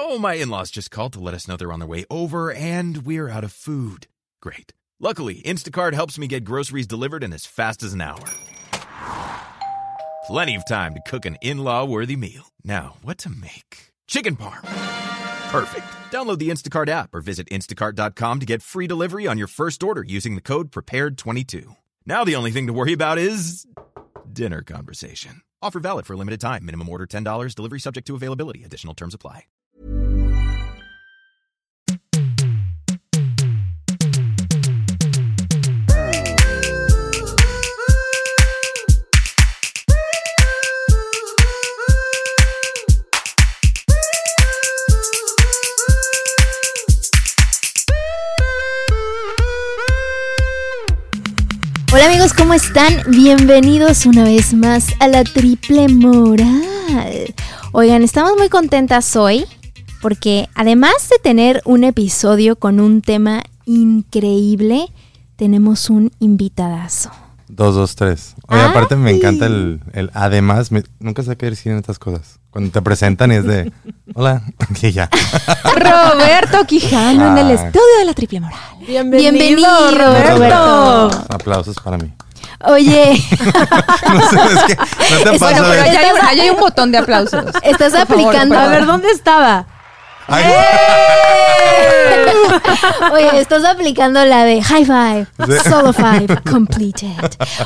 So, my in laws just called to let us know they're on their way over and we're out of food. Great. Luckily, Instacart helps me get groceries delivered in as fast as an hour. Plenty of time to cook an in law worthy meal. Now, what to make? Chicken parm. Perfect. Download the Instacart app or visit instacart.com to get free delivery on your first order using the code PREPARED22. Now, the only thing to worry about is dinner conversation. Offer valid for a limited time. Minimum order $10. Delivery subject to availability. Additional terms apply. ¿Cómo están? Bienvenidos una vez más a la triple moral. Oigan, estamos muy contentas hoy porque además de tener un episodio con un tema increíble, tenemos un invitadazo. Dos, dos, tres. Oye, aparte me encanta el, el además, me- nunca sé qué decir en estas cosas. Cuando te presentan y es de, hola, y ya. Roberto Quijano en el Ah. estudio de la Triple Moral. Bienvenido, Bienvenido, Roberto. Roberto. Aplausos para mí. Oye, No sé, es que no te Es- pasa bueno, pero de... Ya hay, un, ahí hay un botón de aplausos. estás Por favor, aplicando... perdón. A ver, ¿dónde estaba? Ay, Oye, estás aplicando la de high five, Sí. solo five, completed.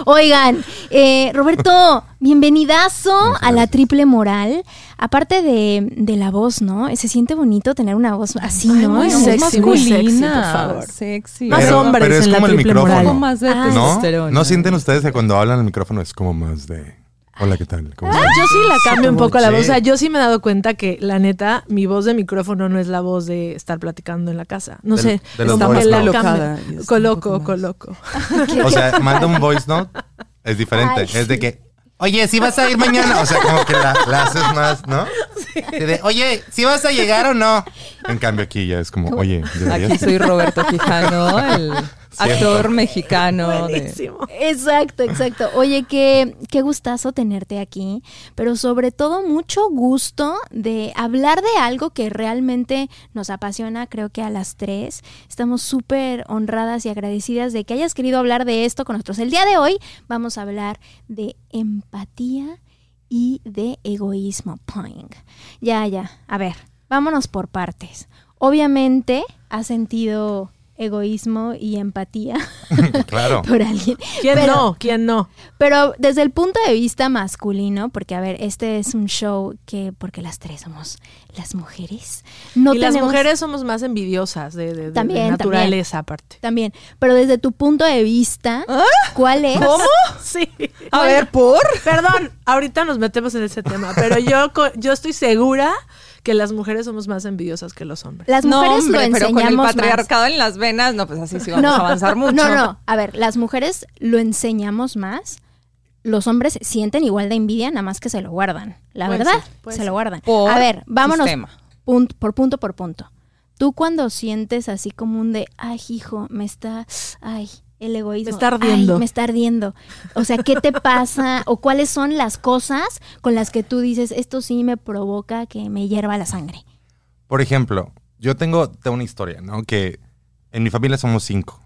Oigan, eh, Roberto, bienvenidazo a la triple moral. Aparte de, de la voz, ¿no? Se siente bonito tener una voz así, ¿no? muy sexy, muy sexy, por masculina, favor. Sexy. Más hombres pero es en la como el triple micrófono. moral. Un poco más de Ah. ¿No? ¿No sienten ustedes que cuando hablan al micrófono es como más de, hola, ¿qué tal? ¿Cómo Ah, estás?" Yo sí la cambio un poco la voz. O sea, Sí. yo sí me he dado cuenta que, la neta, mi voz de micrófono no es la voz de estar platicando en la casa. No sé. de los está voice la cambio. Coloco, coloco. O sea, manda un voice note, es diferente. Ay, es de que, oye, si vas a ir mañana. O sea, como que la, la haces más, ¿no? De, oye, si vas a llegar o no. En cambio, aquí ya es como, oye, deberías- Aquí soy Roberto Quijano, el actor mexicano. de- Buenísimo. Exacto, exacto. Oye, qué, qué gustazo tenerte aquí, pero sobre todo mucho gusto de hablar de algo que realmente nos apasiona, creo que a las tres. Estamos súper honradas y agradecidas de que hayas querido hablar de esto con nosotros. El día de hoy vamos a hablar de empatía y de egoísmo. Poing. Ya, ya. A ver, vámonos por partes. Obviamente has sentido egoísmo y empatía claro. por alguien. ¿Quién Pero- no? ¿Quién no? Pero desde el punto de vista masculino, porque a ver, este es un show que, porque las tres somos las mujeres, no y las mujeres somos más envidiosas de, de- de- de También, naturaleza, aparte. También, pero desde tu punto de vista, ¿Ah? ¿cuál es? Sí. A ver, ¿por? Perdón, ahorita nos metemos en ese tema, pero yo, co- yo estoy segura que las mujeres somos más envidiosas que los hombres. Las No, mujeres hombre, lo pero con el enseñamos más. patriarcado en las venas, no, pues así sí vamos a avanzar mucho. No, no, a ver, las mujeres lo enseñamos más. Los hombres sienten igual de envidia, nada más que se lo guardan. La Puede verdad, ser, se ser. lo guardan. Por a ver, vámonos sistema. punt- por punto por punto. Tú cuando sientes así como un de, ay, hijo, me está, ay, el egoísmo. Me está ardiendo. Ay, me está ardiendo. O sea, ¿qué te pasa? ¿O cuáles son las cosas con las que tú dices, esto sí me provoca que me hierva la sangre? Por ejemplo, yo tengo, tengo una historia, ¿no? Que en mi familia somos cinco.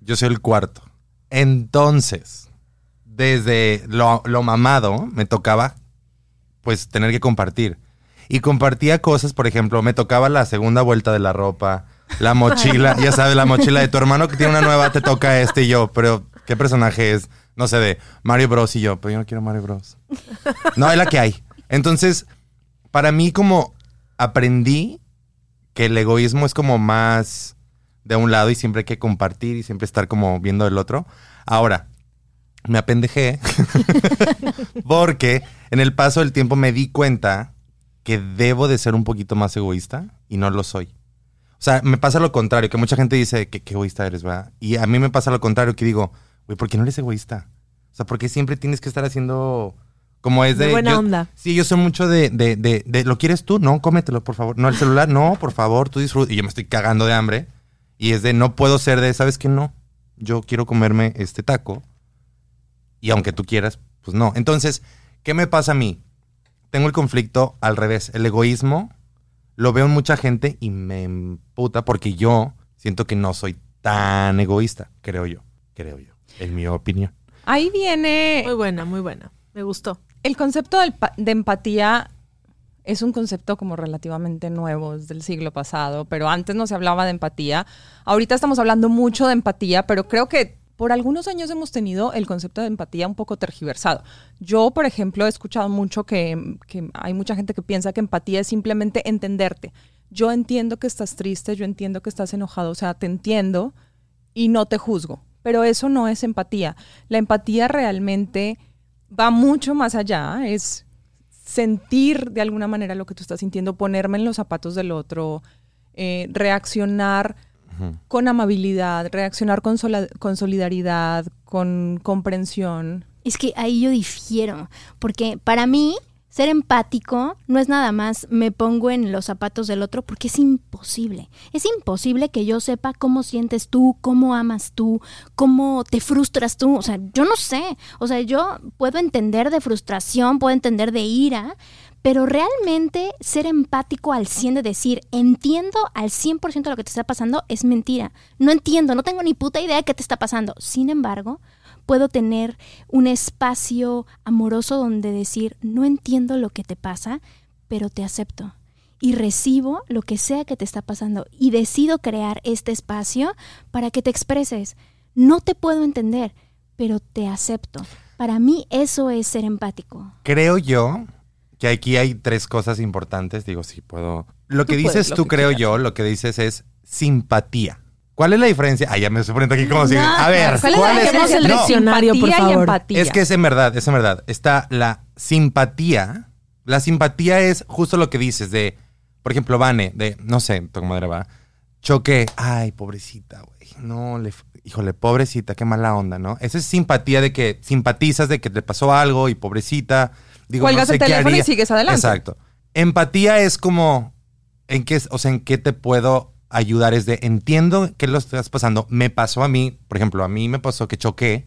Yo soy el cuarto. Entonces, desde lo, lo mamado, me tocaba, pues, tener que compartir. Y compartía cosas, por ejemplo, me tocaba la segunda vuelta de la ropa, la mochila, ya sabes, la mochila de tu hermano que tiene una nueva, te toca este y yo, pero ¿qué personaje es? No sé, de Mario Bros y yo, pero yo no quiero Mario Bros. No, es la que hay. Entonces, para mí como aprendí que el egoísmo es como más de un lado y siempre hay que compartir y siempre estar como viendo el otro. Ahora, me apendejé porque en el paso del tiempo me di cuenta que debo de ser un poquito más egoísta y no lo soy. O sea, me pasa lo contrario, que mucha gente dice que qué egoísta eres, ¿verdad? Y a mí me pasa lo contrario, que digo, güey, ¿por qué no eres egoísta? O sea, ¿por qué siempre tienes que estar haciendo como es de... De buena yo- onda. Sí, yo soy mucho de, de, de, de, ¿lo quieres tú? No, cómetelo, por favor. No, el celular, no, por favor, tú disfruta. Y yo me estoy cagando de hambre. Y es de, no puedo ser de, ¿sabes qué? No, yo quiero comerme este taco. Y aunque tú quieras, pues no. Entonces, ¿qué me pasa a mí? Tengo el conflicto al revés. El egoísmo lo veo en mucha gente y me emputa porque yo siento que no soy tan egoísta, creo yo, creo yo, en mi opinión. Ahí viene Muy buena, muy buena. Me gustó. el concepto de empatía. Es un concepto como relativamente nuevo, es del siglo pasado, pero antes no se hablaba de empatía. Ahorita estamos hablando mucho de empatía, pero creo que por algunos años hemos tenido el concepto de empatía un poco tergiversado. Yo, por ejemplo, he escuchado mucho que, hay mucha gente que piensa que empatía es simplemente entenderte. Yo entiendo que estás triste, yo entiendo que estás enojado, o sea, te entiendo y no te juzgo. Pero eso no es empatía. La empatía realmente va mucho más allá, es sentir de alguna manera lo que tú estás sintiendo, ponerme en los zapatos del otro, eh, reaccionar con amabilidad, reaccionar con, con solidaridad, con comprensión. Es que ahí yo difiero, porque para mí ser empático no es nada más me pongo en los zapatos del otro, porque es imposible. Es imposible que yo sepa cómo sientes tú, cómo amas tú, cómo te frustras tú. O sea, yo no sé. O sea, yo puedo entender de frustración, puedo entender de ira, pero realmente ser empático al 100 de decir, entiendo al 100% de lo que te está pasando, es mentira. No entiendo, no tengo ni puta idea de qué te está pasando. Sin embargo, puedo tener un espacio amoroso donde decir, no entiendo lo que te pasa, pero te acepto. Y recibo lo que sea que te está pasando. Y decido crear este espacio para que te expreses. No te puedo entender, pero te acepto. Para mí eso es ser empático. Creo yo que aquí hay tres cosas importantes. Digo, sí, puedo. Lo que Tú puedes dices lo tú, que creo quieras. yo, lo que dices es simpatía. ¿Cuál es la diferencia? Ah, ya me estoy poniendo aquí como si. No, A ver, ¿Cuál es ¿cuál la es? diferencia el No, diccionario, por favor? Es que es en verdad, es en verdad. Está la simpatía. La simpatía es justo lo que dices de, por ejemplo, Vane, de, no sé, tu madre va, choque, ay, pobrecita, güey, no, le, híjole, pobrecita, qué mala onda, ¿no? Esa es simpatía de que simpatizas de que te pasó algo y pobrecita, digo, Cuelgas no sé el qué teléfono y sigues adelante. Exacto. Empatía es como, ¿en qué, o sea, en qué te puedo ayudar? Es de, entiendo que lo estás pasando. Me pasó a mí, por ejemplo, a mí me pasó que choqué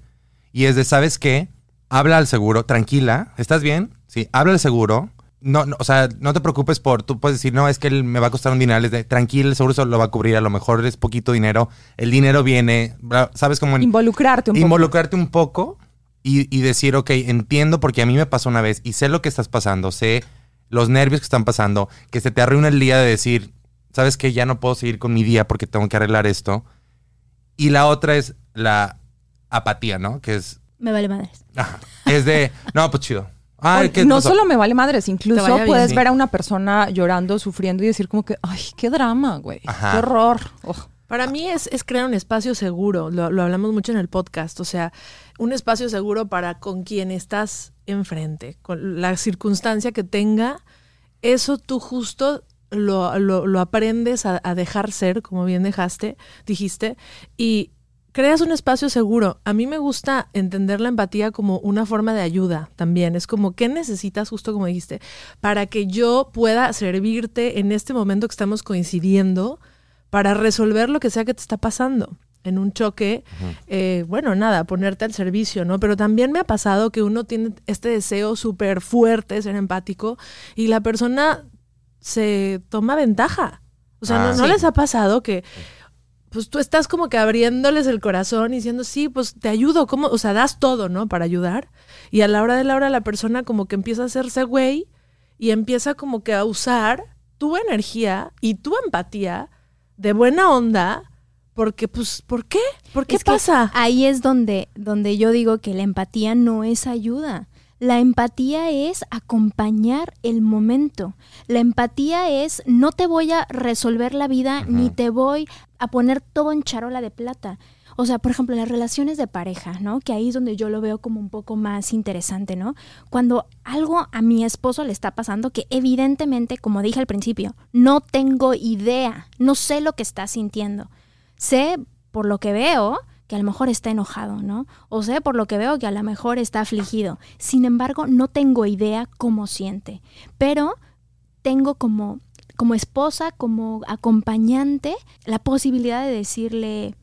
y es de, ¿sabes qué? Habla al seguro, tranquila, ¿estás bien? Sí, habla al seguro. No, no, o sea, no te preocupes por, tú puedes decir, no, es que él me va a costar un dinero, es de, tranquila, el seguro se lo va a cubrir, a lo mejor es poquito dinero, el dinero viene, ¿sabes cómo? en- Involucrarte un poco. involucrarte un poco y, y decir, ok, entiendo porque a mí me pasó una vez y sé lo que estás pasando, sé los nervios que están pasando, que se te arruina el día de decir, sabes que ya no puedo seguir con mi día porque tengo que arreglar esto. Y la otra es la apatía, ¿no? Que es, Me vale madres. ajá, es de, no, pues chido. Ay, Oye, ¿qué no pasó? solo me vale madres, incluso puedes Sí. ver a una persona llorando, sufriendo y decir como que, ay, qué drama, güey. Ajá. Qué horror. Ugh. Para mí es, es crear un espacio seguro, lo, hablamos mucho en el podcast, o sea, un espacio seguro para con quien estás enfrente, con la circunstancia que tenga, eso tú justo lo, lo- lo aprendes a, a dejar ser, como bien dejaste, dijiste, y creas un espacio seguro. A mí me gusta entender la empatía como una forma de ayuda también. Es como, ¿qué necesitas, justo como dijiste, para que yo pueda servirte en este momento que estamos coincidiendo para resolver lo que sea que te está pasando? En un choque, eh, bueno, nada, ponerte al servicio, ¿no? Pero también me ha pasado que uno tiene este deseo súper fuerte de ser empático y la persona se toma ventaja. O sea, Ah, ¿no, no sí. les ha pasado que pues tú estás como que abriéndoles el corazón y diciendo, sí, pues te ayudo, ¿cómo? O sea, das todo, ¿no? Para ayudar. Y a la hora de la hora la persona como que empieza a hacerse güey y empieza como que a usar tu energía y tu empatía de buena onda. Porque, pues, ¿por qué? ¿Por qué Es que pasa? ahí es donde, donde yo digo que la empatía no es ayuda. La empatía es acompañar el momento. La empatía es no te voy a resolver la vida ni te voy a poner todo en charola de plata. O sea, por ejemplo, las relaciones de pareja, ¿no? Que ahí es donde yo lo veo como un poco más interesante, ¿no? Cuando algo a mi esposo le está pasando que evidentemente, como dije al principio, no tengo idea, no sé lo que está sintiendo. Sé por lo que veo que a lo mejor está enojado, ¿no? O sé por lo que veo que a lo mejor está afligido. Sin embargo, no tengo idea cómo siente. Pero tengo como, como esposa, como acompañante, la posibilidad de decirle,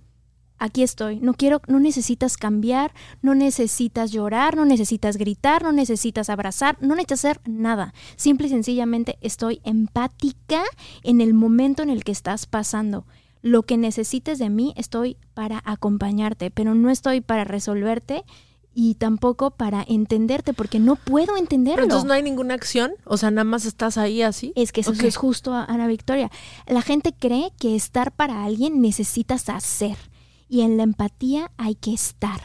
aquí estoy. No quiero, no necesitas cambiar, no necesitas llorar, no necesitas gritar, no necesitas abrazar, no necesitas hacer nada. Simple y sencillamente estoy empática en el momento en el que estás pasando. Lo que necesites de mí, estoy para acompañarte, pero no estoy para resolverte y tampoco para entenderte, porque no puedo entenderlo. Pero entonces no hay ninguna acción, o sea, nada más estás ahí así. Es que eso es justo, Ana Victoria. La gente cree que estar para alguien necesitas hacer. Y en la empatía hay que estar,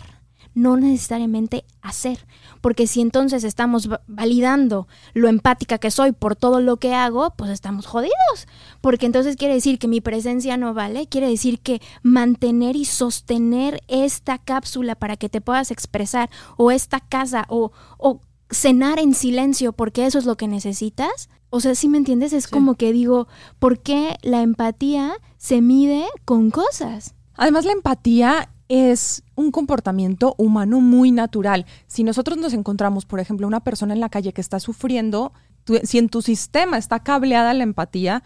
no necesariamente hacer. Porque si entonces estamos va- validando lo empática que soy por todo lo que hago, pues estamos jodidos. Porque entonces quiere decir que mi presencia no vale, quiere decir que mantener y sostener esta cápsula para que te puedas expresar, o esta casa, o, o cenar en silencio porque eso es lo que necesitas. O sea, si me entiendes, es Sí. como que digo, ¿por qué la empatía se mide con cosas? Además, la empatía es un comportamiento humano muy natural. Si nosotros nos encontramos, por ejemplo, una persona en la calle que está sufriendo, si en tu sistema está cableada la empatía,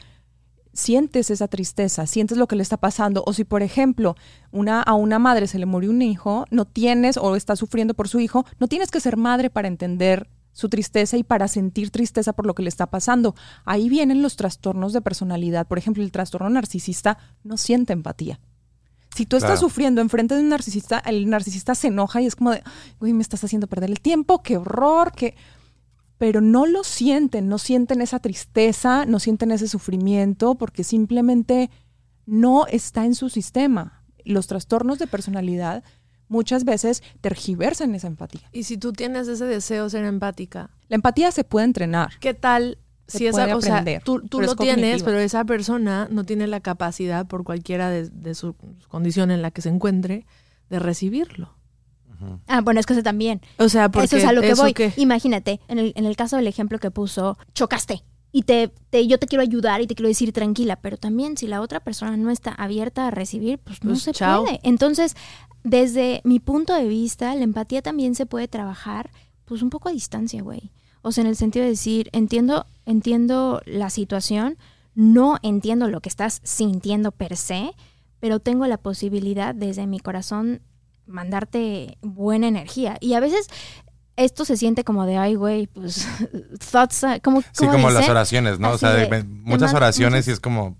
sientes esa tristeza, sientes lo que le está pasando. O si, por ejemplo, una, a una madre se le murió un hijo, no tienes o está sufriendo por su hijo, no tienes que ser madre para entender su tristeza y para sentir tristeza por lo que le está pasando. Ahí vienen los trastornos de personalidad. Por ejemplo, el trastorno narcisista no siente empatía. Si tú estás Claro. sufriendo enfrente de un narcisista, el narcisista se enoja y es como de, uy, me estás haciendo perder el tiempo, qué horror, qué... Pero no lo sienten, no sienten esa tristeza, no sienten ese sufrimiento, porque simplemente no está en su sistema. Los trastornos de personalidad muchas veces tergiversan esa empatía. Y si tú tienes ese deseo de ser empática, La empatía se puede entrenar. ¿qué tal Se si esa puede o sea, aprender, tú, tú pero lo es tienes, cognitivo. pero esa persona no tiene la capacidad por cualquiera de, de su condición en la que se encuentre de recibirlo? Ah, bueno, es que eso también. O sea, porque Eso es a lo que ¿eso voy. Imagínate, en el, en el caso del ejemplo que puso, chocaste. Y te, te- yo te quiero ayudar y te quiero decir tranquila, pero también si la otra persona no está abierta a recibir, pues no Pues, se chao. puede. Entonces, desde mi punto de vista, la empatía también se puede trabajar, pues un poco a distancia, güey. O sea, en el sentido de decir, entiendo, entiendo la situación, no entiendo lo que estás sintiendo per se, pero tengo la posibilidad desde mi corazón mandarte buena energía. Y a veces esto se siente como de, ay, güey, pues, thoughts, ah, como, Sí, como las oraciones, ¿no? o sea, de- de, muchas oraciones y es como,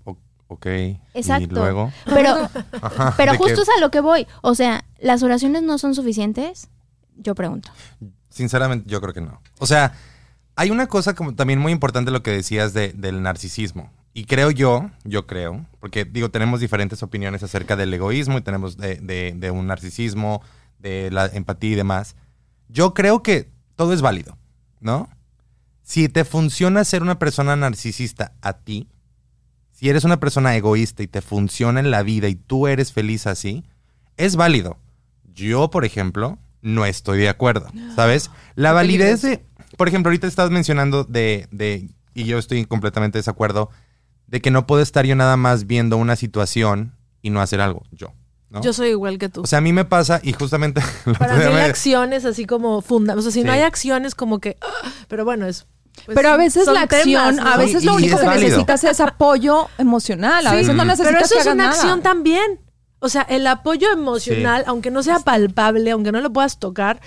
ok. Exacto. Y luego. Pero, Ajá, pero justo que, es a lo que voy. O sea, ¿las oraciones no son suficientes? Yo pregunto. Sinceramente, yo creo que no. O sea, hay una cosa como también muy importante lo que decías de- del narcisismo. Y creo yo, yo creo, porque digo, tenemos diferentes opiniones acerca del egoísmo y tenemos de, de- de un narcisismo, de la empatía y demás. Yo creo que todo es válido, ¿no? Si te funciona ser una persona narcisista a ti, si eres una persona egoísta y te funciona en la vida y tú eres feliz así, es válido. Yo, por ejemplo, no estoy de acuerdo, ¿sabes? La validez de, por ejemplo, ahorita estás mencionando de, de, y yo estoy completamente de desacuerdo, de que no puedo estar yo nada más viendo una situación y no hacer algo, yo. ¿no? Yo soy igual que tú. o sea, a mí me pasa, y justamente... Para mí acciones así como fundamentales. O sea, si no hay acciones como que... ¡ah! Pero bueno, es... pues, pero a veces la acción, temas, a veces Y- lo y único es que válido. necesitas es apoyo emocional. A Sí, veces no necesitas Pero eso que es una nada. acción también. O sea, el apoyo emocional, aunque no sea palpable, aunque no lo puedas tocar,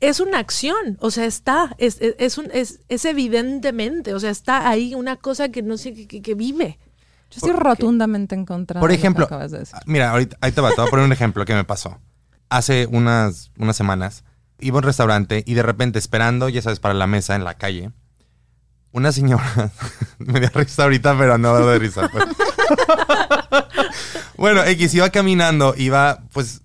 es una acción. O sea, está, es, es, es un, es, es evidentemente, o sea, está ahí una cosa que no sé, que, que- que vive. Yo estoy rotundamente en contra Por de lo que ejemplo, acabas de decir. mira, ahorita ahí te va, te voy a poner un ejemplo que me pasó. Hace unas, unas semanas iba a un restaurante y de repente esperando, ya sabes, para la mesa en la calle, una señora, me dio risa ahorita, pero no de risa. pues. bueno, X iba caminando, iba pues,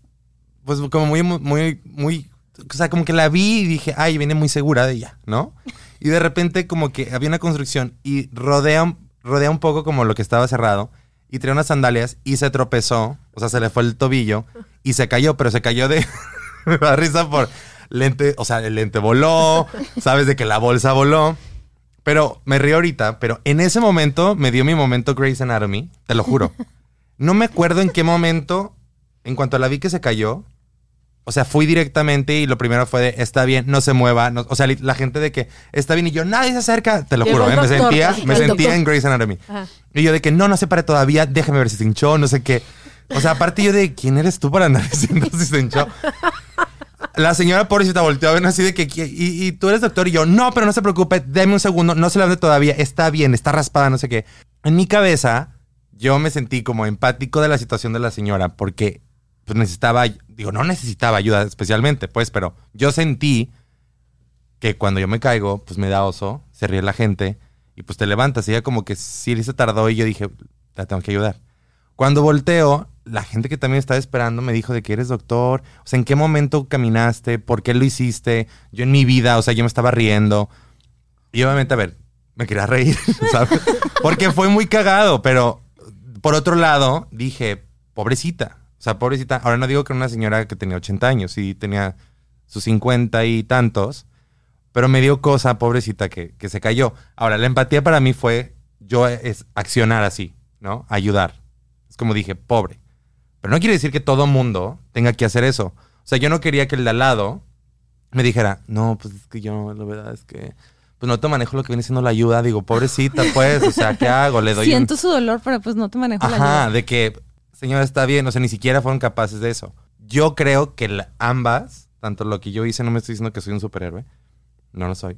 pues como muy, muy, muy, o sea, como que la vi y dije, ay, viene muy segura de ella, ¿no? Y de repente como que había una construcción y rodea, rodea un poco como lo que estaba cerrado y traía unas sandalias y se tropezó, o sea, se le fue el tobillo y se cayó, pero se cayó de... me risa por lente, o sea, el lente voló, sabes de que la bolsa voló. Pero me río ahorita, pero en ese momento me dio mi momento Grey's Anatomy, te lo juro. No me acuerdo en qué momento, en cuanto la vi que se cayó, o sea, fui directamente y lo primero fue de, está bien, no se mueva. no- o sea, la gente de que, está bien y yo, nadie se acerca. Te lo juro, ¿eh? me sentía, me doctor. sentía en Grey's Anatomy. Ajá. Y yo de que no, no se pare todavía, déjame ver si se hinchó, no sé qué. O sea, aparte yo de, ¿quién eres tú para andar diciendo System Show? La señora pobrecita volteó a ver así de que, y, y, tú eres doctor y yo, no, pero no se preocupe, deme un segundo, no se la ve todavía, está bien, está raspada, no sé qué. En mi cabeza, yo me sentí como empático de la situación de la señora porque pues necesitaba, digo, no necesitaba ayuda especialmente, pues, pero yo sentí que cuando yo me caigo, pues me da oso, se ríe la gente y pues te levantas. Y ella como que sí se tardó y yo dije, la tengo que ayudar. Cuando volteo, la gente que también estaba esperando me dijo de que eres doctor, o sea, ¿en qué momento caminaste? ¿Por qué lo hiciste? Yo en mi vida, o sea, yo me estaba riendo. Y obviamente, a ver, me quería reír, ¿sabes? Porque fue muy cagado, pero por otro lado, dije, pobrecita, sea, pobrecita, ahora no digo que era una señora que tenía 80 años, sí tenía sus 50 y tantos, pero me dio cosa, pobrecita, que, que se cayó. Ahora, la empatía para mí fue yo es accionar así, ¿no? Ayudar. Es como dije, pobre. Pero no quiere decir que todo mundo tenga que hacer eso. O sea, yo no quería que el de al lado me dijera, no, pues es que yo, la verdad es que, pues no te manejo lo que viene siendo la ayuda. Digo, pobrecita, pues, o sea, ¿qué hago? Le doy. Siento su dolor, pero pues no te manejo la ayuda. Ajá, de que, señora, está bien. O sea, ni siquiera fueron capaces de eso. Yo creo que ambas, tanto lo que yo hice, no me estoy diciendo que soy un superhéroe, no lo soy.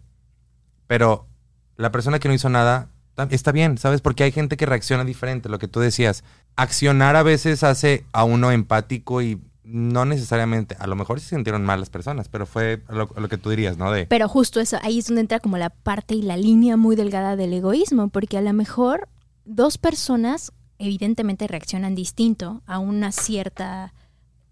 Pero la persona que no hizo nada está bien, ¿sabes? Porque hay gente que reacciona diferente, lo que tú decías. Accionar a veces hace a uno empático y no necesariamente, a lo mejor se sintieron mal las personas, pero fue lo, lo, que tú dirías, ¿no? De... Pero justo eso, ahí es donde entra como la parte y la línea muy delgada del egoísmo, porque a lo mejor dos personas evidentemente reaccionan distinto a una cierta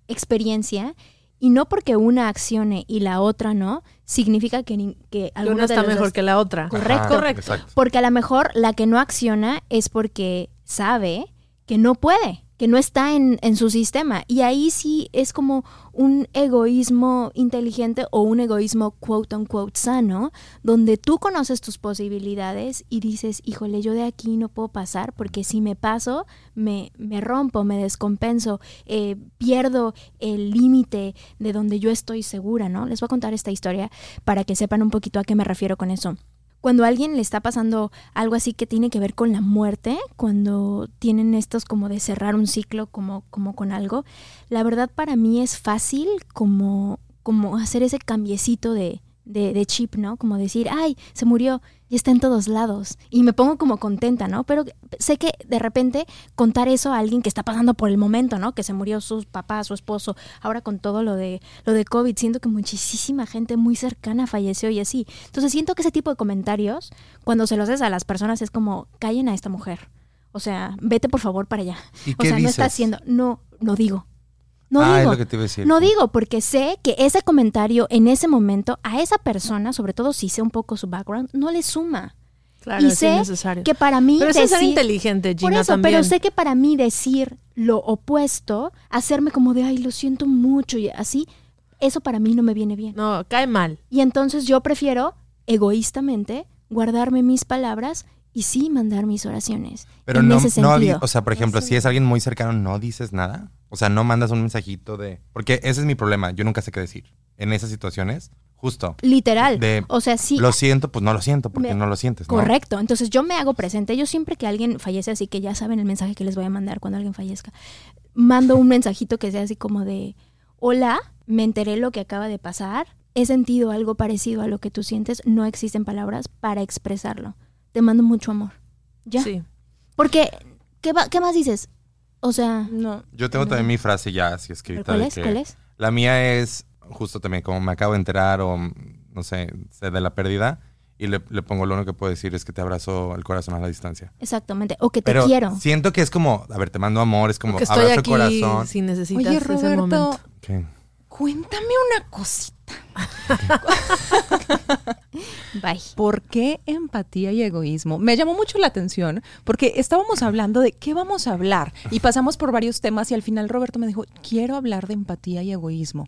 experiencia y no porque una accione y la otra no, significa que, que alguna está mejor que la otra. Correcto. Correcto. Porque a lo mejor la que no acciona es porque sabe que no puede que no está en, en, su sistema. Y ahí sí es como un egoísmo inteligente o un egoísmo quote unquote sano, donde tú conoces tus posibilidades y dices, híjole, yo de aquí no puedo pasar porque si me paso, me, me rompo, me descompenso, eh, pierdo el límite de donde yo estoy segura, ¿no? Les voy a contar esta historia para que sepan un poquito a qué me refiero con eso cuando a alguien le está pasando algo así que tiene que ver con la muerte, cuando tienen estos como de cerrar un ciclo como, como con algo, la verdad para mí es fácil como, como hacer ese cambiecito de, de, de, chip, ¿no? Como decir, ay, se murió y está en todos lados. Y me pongo como contenta, ¿no? Pero sé que de repente contar eso a alguien que está pasando por el momento, ¿no? Que se murió su papá, su esposo, ahora con todo lo de, lo de COVID, siento que muchísima gente muy cercana falleció y así. Entonces siento que ese tipo de comentarios, cuando se los haces a las personas, es como, callen a esta mujer. O sea, vete por favor para allá. ¿Y o sea, no está haciendo, no, no digo. No ah, digo, es lo que te iba a decir. no digo, porque sé que ese comentario en ese momento a esa persona, sobre todo si sé un poco su background, no le suma. Claro, y es sé que para mí Pero eso es ser decir- inteligente, por Gina, eso, también. pero sé que para mí decir lo opuesto, hacerme como de, ay, lo siento mucho y así, eso para mí no me viene bien. No, cae mal. Y entonces yo prefiero, egoístamente, guardarme mis palabras y sí mandar mis oraciones. Pero en no, ese no o sea, por ejemplo, si es alguien muy cercano, no dices nada. O sea, no mandas un mensajito de. Porque ese es mi problema. Yo nunca sé qué decir. En esas situaciones, justo. Literal. de- o sea, sí. Lo siento, pues no lo siento, porque Me- no lo sientes. ¿no? Correcto. Entonces yo me hago presente. Yo siempre que alguien fallece, así que ya saben el mensaje que les voy a mandar cuando alguien fallezca, mando un mensajito que sea así como de, hola, me enteré lo que acaba de pasar, he sentido algo parecido a lo que tú sientes, no existen palabras para expresarlo. Te mando mucho amor. ¿Ya? Sí. Porque, ¿qué, va- qué más dices? O sea, No. Yo tengo también mi frase ya así escrita. ¿cuál de es? que ¿Cuál es? La mía es justo también como me acabo de enterar o no sé, sé de la pérdida. Y le, le pongo lo único que puedo decir es que te abrazo el corazón a la distancia. Exactamente. O que te Pero quiero. siento que es como, a ver, te mando amor, es como Porque estoy abrazo aquí el corazón. si necesitas Oye, ese momento. ¿Qué? cuéntame una cosita. Bye. ¿Por qué empatía y egoísmo? Me llamó mucho la atención porque estábamos hablando de qué vamos a hablar y pasamos por varios temas y al final Roberto me dijo, quiero hablar de empatía y egoísmo.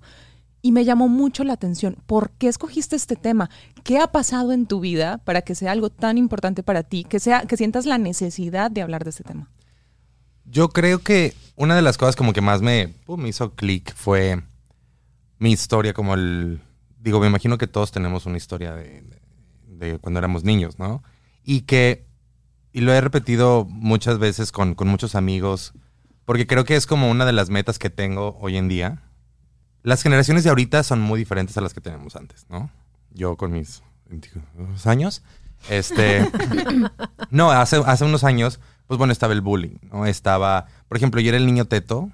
Y me llamó mucho la atención. ¿Por qué escogiste este tema? ¿Qué ha pasado en tu vida para que sea algo tan importante para ti, que sea que sientas la necesidad de hablar de este tema? Yo creo que una de las cosas como que más me, me hizo clic fue mi historia, como el... Digo, me imagino que todos tenemos una historia de, de- de cuando éramos niños, ¿no? Y que, y lo he repetido muchas veces con, con muchos amigos, porque creo que es como una de las metas que tengo hoy en día. Las generaciones de ahorita son muy diferentes a las que tenemos antes, ¿no? Yo con mis 22 años, este, no, hace, hace unos años, pues bueno, estaba el bullying, ¿no? Estaba, por ejemplo, yo era el niño teto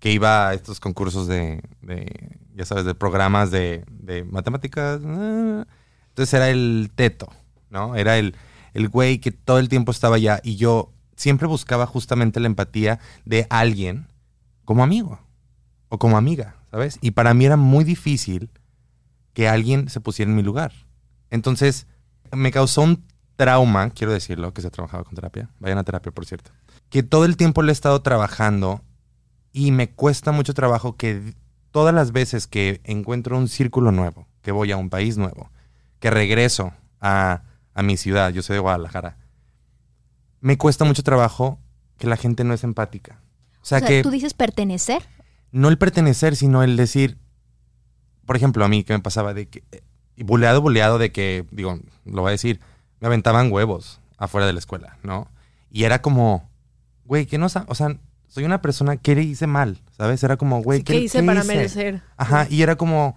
que iba a estos concursos de, de ya sabes, de programas de, de matemáticas. ah, Entonces era el teto, ¿no? Era el, el güey que todo el tiempo estaba allá y yo siempre buscaba justamente la empatía de alguien como amigo o como amiga, ¿sabes? Y para mí era muy difícil que alguien se pusiera en mi lugar. Entonces me causó un trauma, quiero decirlo, que se ha trabajado con terapia. Vayan a terapia, por cierto. Que todo el tiempo le he estado trabajando y me cuesta mucho trabajo que todas las veces que encuentro un círculo nuevo, que voy a un país nuevo, que regreso a, a mi ciudad, yo soy de Guadalajara, me cuesta mucho trabajo que la gente no es empática. O sea, o sea, que tú dices pertenecer. no el pertenecer, sino el decir, por ejemplo, a mí que me pasaba de que, eh, y buleado, buleado de que, digo, lo voy a decir, me aventaban huevos afuera de la escuela, ¿no? Y era como, güey, que no, o sea, soy una persona que le hice mal, ¿sabes? Era como, güey, Sí, ¿Qué hice para merecer? Ajá, y era como,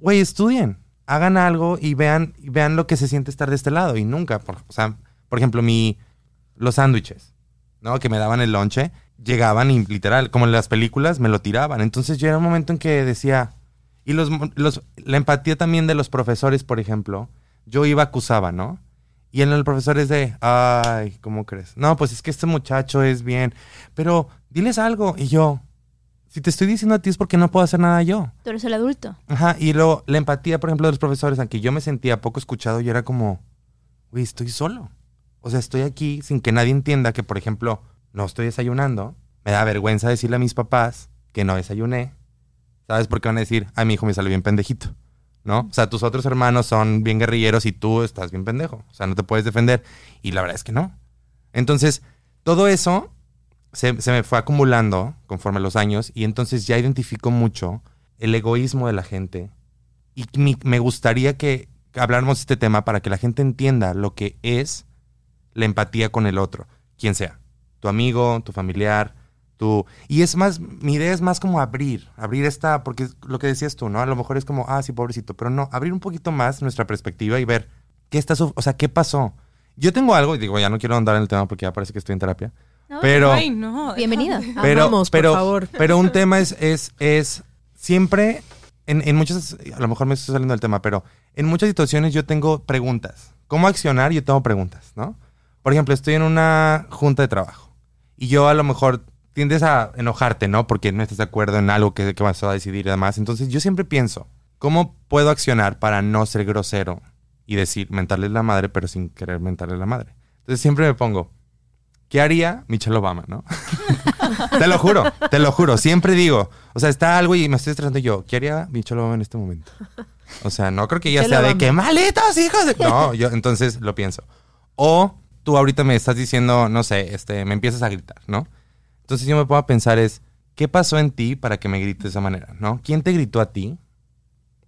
güey, estudien, hagan algo y vean, y vean lo que se siente estar de este lado. Y nunca, por, o sea, por ejemplo, mi, los sándwiches, ¿no? Que me daban el lonche, llegaban y literal, como en las películas, me lo tiraban. Entonces yo era un momento en que decía, y los, los, la empatía también de los profesores, por ejemplo, yo iba acusaba, ¿no? Y el profesor es de, ay, ¿cómo crees? No, pues es que este muchacho es bien, pero diles algo. Y yo, si te estoy diciendo a ti es porque no puedo hacer nada yo. Tú eres el adulto. Ajá, y luego la empatía, por ejemplo, de los profesores, aunque yo me sentía poco escuchado, yo era como, güey, estoy solo. O sea, estoy aquí sin que nadie entienda que, por ejemplo, no estoy desayunando. Me da vergüenza decirle a mis papás que no desayuné. ¿Sabes por qué van a decir, a mi hijo me salió bien pendejito? ¿No? O sea, tus otros hermanos son bien guerrilleros y tú estás bien pendejo. O sea, no te puedes defender. Y la verdad es que no. Entonces, todo eso se, se me fue acumulando conforme los años y entonces ya identifico mucho el egoísmo de la gente y me gustaría que habláramos de este tema para que la gente entienda lo que es la empatía con el otro, quien sea, tu amigo, tu familiar, tu... Y es más, mi idea es más como abrir, abrir esta, porque es lo que decías tú, ¿no? A lo mejor es como, ah, sí, pobrecito, pero no, abrir un poquito más nuestra perspectiva y ver qué está, su- o sea, qué pasó. Yo tengo algo, y digo, ya no quiero andar en el tema porque ya parece que estoy en terapia, No, pero... Ay, no. Bienvenido. Pero, Amamos, por pero, favor. pero un tema es, es, es siempre, en, en muchas, a lo mejor me estoy saliendo del tema, pero en muchas situaciones yo tengo preguntas. ¿Cómo accionar? Yo tengo preguntas, ¿no? Por ejemplo, estoy en una junta de trabajo y yo a lo mejor tiendes a enojarte, ¿no? Porque no estás de acuerdo en algo que, que vas a decidir y demás. Entonces yo siempre pienso, ¿cómo puedo accionar para no ser grosero y decir, mentarle la madre, pero sin querer mentarle la madre? Entonces siempre me pongo, ¿qué haría Michelle Obama, no? te lo juro, te lo juro. Siempre digo, o sea, está algo y me estoy estresando yo. ¿Qué haría Michelle Obama en este momento? O sea, no creo que ella sea de que malitos hijos de... No, yo entonces lo pienso. O tú ahorita me estás diciendo, no sé, este, me empiezas a gritar, ¿no? Entonces yo me puedo pensar es, ¿qué pasó en ti para que me grites de esa manera, no? ¿Quién te gritó a ti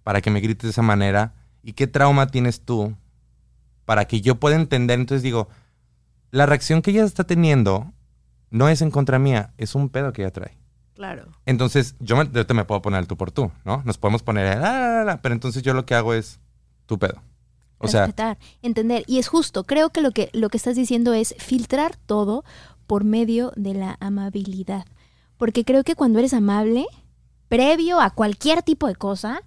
para que me grites de esa manera? ¿Y qué trauma tienes tú para que yo pueda entender? Entonces digo, la reacción que ella está teniendo no es en contra mía, es un pedo que ella trae. Claro. Entonces, yo me, yo te me puedo poner el tú por tú, ¿no? Nos podemos poner la, la, pero entonces yo lo que hago es tu pedo. O sea, respetar, entender. Y es justo, creo que lo que lo que estás diciendo es filtrar todo por medio de la amabilidad. Porque creo que cuando eres amable, previo a cualquier tipo de cosa,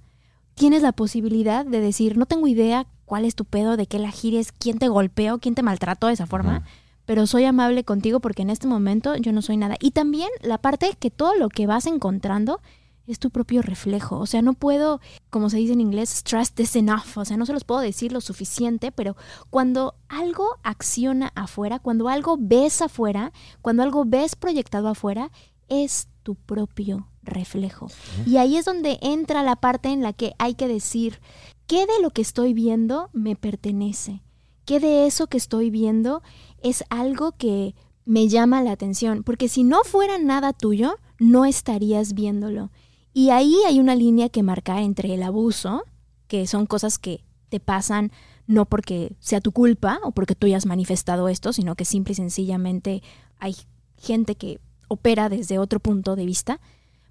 tienes la posibilidad de decir, no tengo idea cuál es tu pedo, de qué la gires, quién te golpeó, quién te maltrató de esa forma, pero soy amable contigo porque en este momento yo no soy nada. Y también la parte que todo lo que vas encontrando es tu propio reflejo. O sea, no puedo, como se dice en inglés, stress this enough. O sea, no se los puedo decir lo suficiente, pero cuando algo acciona afuera, cuando algo ves afuera, cuando algo ves proyectado afuera, es tu propio reflejo. Y ahí es donde entra la parte en la que hay que decir, ¿qué de lo que estoy viendo me pertenece? ¿Qué de eso que estoy viendo es algo que me llama la atención? Porque si no fuera nada tuyo, no estarías viéndolo. Y ahí hay una línea que marcar entre el abuso, que son cosas que te pasan no porque sea tu culpa o porque tú hayas manifestado esto, sino que simple y sencillamente hay gente que opera desde otro punto de vista,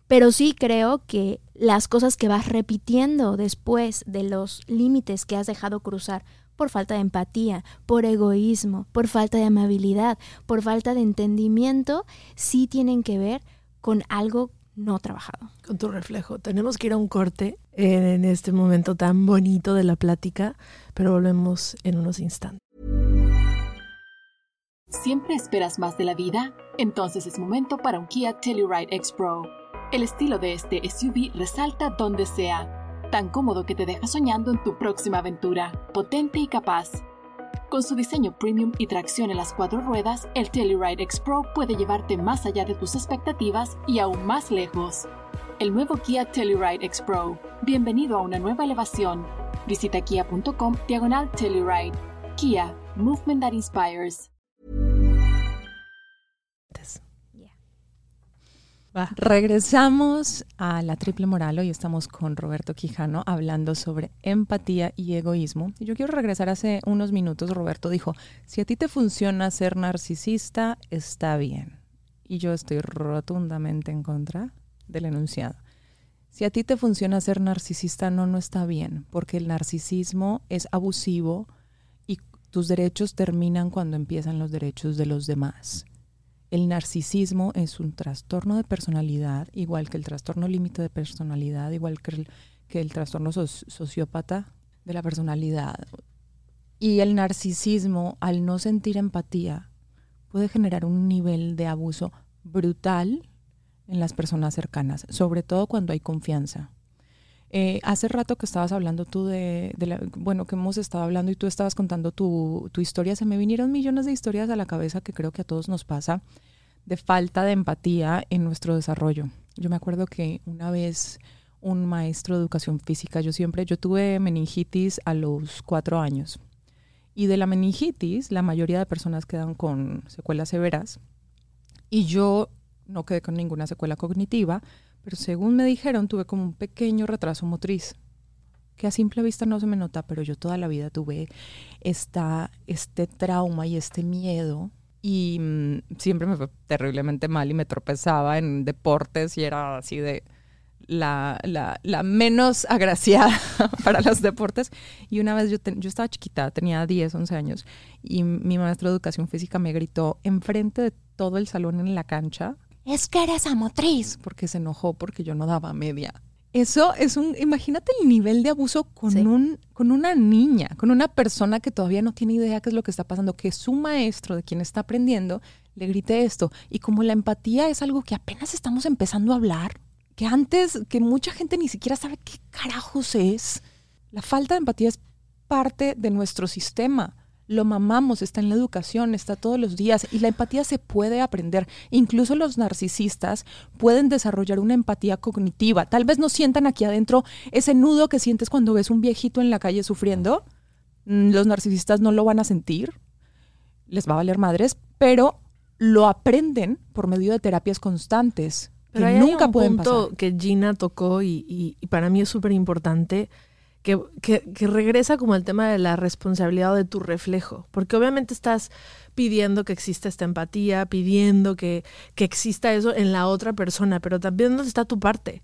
pero sí creo que las cosas que vas repitiendo después de los límites que has dejado cruzar por falta de empatía, por egoísmo, por falta de amabilidad, por falta de entendimiento, sí tienen que ver con algo no trabajado. Con tu reflejo. Tenemos que ir a un corte en este momento tan bonito de la plática, pero volvemos en unos instantes. ¿Siempre esperas más de la vida? Entonces es momento para un Kia Telluride X Pro. El estilo de este SUV resalta donde sea, tan cómodo que te deja soñando en tu próxima aventura, potente y capaz. Con su diseño premium y tracción en las cuatro ruedas, el Telluride X Pro puede llevarte más allá de tus expectativas y aún más lejos. El nuevo Kia Telluride X Pro. Bienvenido a una nueva elevación. Visita kia.com diagonal Telluride. Kia, movement that inspires. Regresamos a la triple moral. Hoy estamos con Roberto Quijano hablando sobre empatía y egoísmo. Yo quiero regresar hace unos minutos. Roberto dijo, si a ti te funciona ser narcisista, está bien. Y yo estoy rotundamente en contra del enunciado. Si a ti te funciona ser narcisista, no, no está bien, porque el narcisismo es abusivo y tus derechos terminan cuando empiezan los derechos de los demás. El narcisismo es un trastorno de personalidad, igual que el trastorno límite de personalidad, igual que el, que el trastorno sociópata de la personalidad. Y el narcisismo, al no sentir empatía, puede generar un nivel de abuso brutal en las personas cercanas, sobre todo cuando hay confianza. Eh, hace rato que estabas hablando tú de, la, bueno, que hemos estado hablando y tú estabas contando tu, tu, historia, se me vinieron millones de historias a la cabeza que creo que a todos nos pasa de falta de empatía en nuestro desarrollo. Yo me acuerdo que una vez un maestro de educación física, yo siempre, yo tuve meningitis a los cuatro años. Y de la meningitis, la mayoría de personas quedan con secuelas severas. Y yo no quedé con ninguna secuela cognitiva, según me dijeron, tuve como un pequeño retraso motriz, que a simple vista no se me nota, pero yo toda la vida tuve esta, este trauma y este miedo. Y mm, siempre me fue terriblemente mal y me tropezaba en deportes y era así de la, menos agraciada para los deportes. Y una vez yo, yo estaba chiquita, tenía 10, 11 años, y mi maestro de educación física me gritó enfrente de todo el salón en la cancha, es que eres amotriz, porque se enojó porque yo no daba media. Eso es un, imagínate el nivel de abuso con, un, con una niña, con una persona que todavía no tiene idea qué es lo que está pasando, que su maestro, de quien está aprendiendo, le grite esto. Y como la empatía es algo que apenas estamos empezando a hablar, que antes, que mucha gente ni siquiera sabe qué carajos es, la falta de empatía es parte de nuestro sistema lo mamamos, está en la educación, está todos los días y la empatía se puede aprender. Incluso los narcisistas pueden desarrollar una empatía cognitiva. Tal vez no sientan aquí adentro ese nudo que sientes cuando ves un viejito en la calle sufriendo. Mm, los narcisistas no lo van a sentir, les va a valer madres, pero lo aprenden por medio de terapias constantes. Pero que nunca un pueden punto que Gina tocó y, y para mí es súper importante que, que, regresa como el tema de la responsabilidad de tu reflejo, porque obviamente estás pidiendo que exista esta empatía, pidiendo que, que exista eso en la otra persona, pero también dónde está tu parte.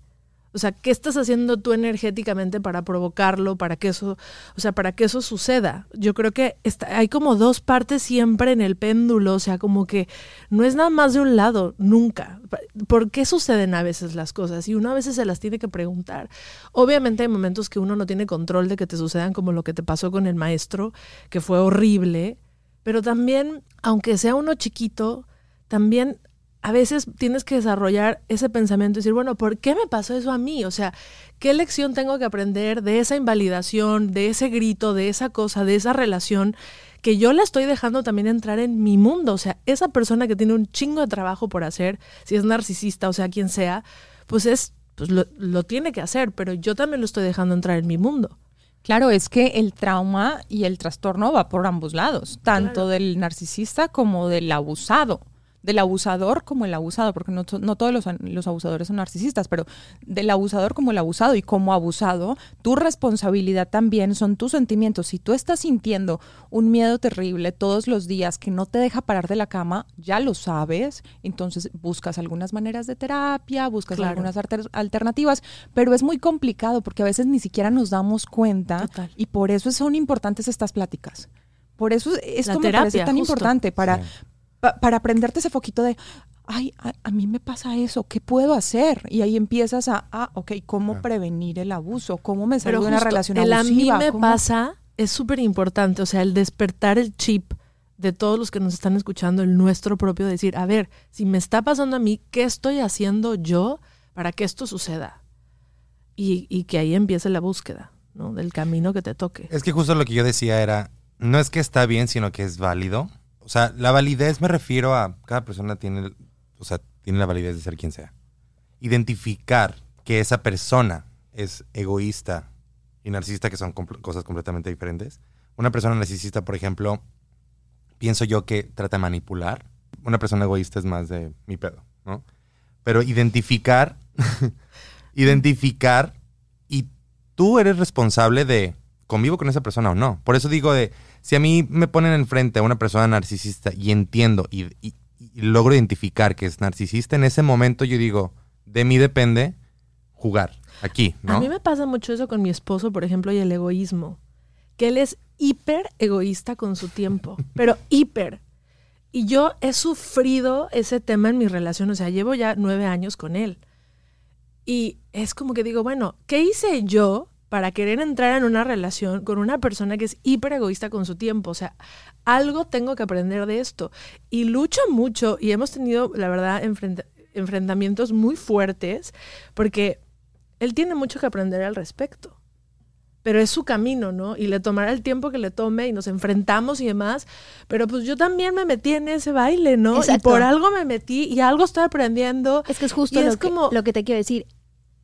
O sea, ¿qué estás haciendo tú energéticamente para provocarlo, para que eso, o sea, para que eso suceda? Yo creo que está, hay como dos partes siempre en el péndulo, o sea, como que no es nada más de un lado, nunca. ¿Por qué suceden a veces las cosas? Y uno a veces se las tiene que preguntar. Obviamente hay momentos que uno no tiene control de que te sucedan como lo que te pasó con el maestro, que fue horrible, pero también, aunque sea uno chiquito, también a veces tienes que desarrollar ese pensamiento y decir, bueno, ¿por qué me pasó eso a mí? O sea, ¿qué lección tengo que aprender de esa invalidación, de ese grito, de esa cosa, de esa relación que yo la estoy dejando también entrar en mi mundo? O sea, esa persona que tiene un chingo de trabajo por hacer, si es narcisista o sea quien sea, pues es, pues lo, lo tiene que hacer, pero yo también lo estoy dejando entrar en mi mundo. Claro, es que el trauma y el trastorno va por ambos lados, tanto del narcisista como del abusado del abusador como el abusado, porque no, no todos los, los abusadores son narcisistas, pero del abusador como el abusado y como abusado, tu responsabilidad también son tus sentimientos. Si tú estás sintiendo un miedo terrible todos los días que no te deja parar de la cama, ya lo sabes, entonces buscas algunas maneras de terapia, buscas Claro. algunas alter- alternativas, pero es muy complicado porque a veces ni siquiera nos damos cuenta Total. y por eso son importantes estas pláticas. Por eso esto La me parece terapia, tan justo. importante para, Sí. Pa- para prenderte ese foquito de, ay, a, a mí me pasa eso, ¿qué puedo hacer? Y ahí empiezas a, ah, ok, ¿cómo prevenir el abuso? ¿Cómo me salgo Pero de una relación el abusiva? a mí me ¿Cómo- pasa es súper importante, o sea, el despertar el chip de todos los que nos están escuchando, el nuestro propio, decir, a ver, si me está pasando a mí, ¿qué estoy haciendo yo para que esto suceda? Y, y que ahí empiece la búsqueda, ¿no? Del camino que te toque. Es que justo lo que yo decía era, no es que está bien, sino que es válido. O sea, la validez me refiero a cada persona tiene, o sea, tiene la validez de ser quien sea. Identificar que esa persona es egoísta y narcisista, que son cosas completamente diferentes. Una persona narcisista, por ejemplo, pienso yo que trata de manipular. Una persona egoísta es más de mi pedo, ¿no? Pero identificar, identificar y tú eres responsable de convivo con esa persona o no. Por eso digo de, si a mí me ponen enfrente a una persona narcisista y entiendo y, y- y logro identificar que es narcisista, en ese momento yo digo, de mí depende jugar aquí, ¿no? A mí me pasa mucho eso con mi esposo, por ejemplo, y el egoísmo. Que él es hiper egoísta con su tiempo, pero hiper. Y yo he sufrido ese tema en mi relación, o sea, llevo ya nueve años con él. Y es como que digo, bueno, ¿qué hice yo para querer entrar en una relación con una persona que es hiper egoísta con su tiempo? O sea, algo tengo que aprender de esto. Y lucho mucho y hemos tenido, la verdad, enfrenta- enfrentamientos muy fuertes porque él tiene mucho que aprender al respecto. Pero es su camino, ¿no? Y le tomará el tiempo que le tome y nos enfrentamos y demás. Pero pues yo también me metí en ese baile, ¿no? Exacto. Y por algo me metí y algo estoy aprendiendo. Es que es justo Y lo, es que, como- lo que te quiero decir.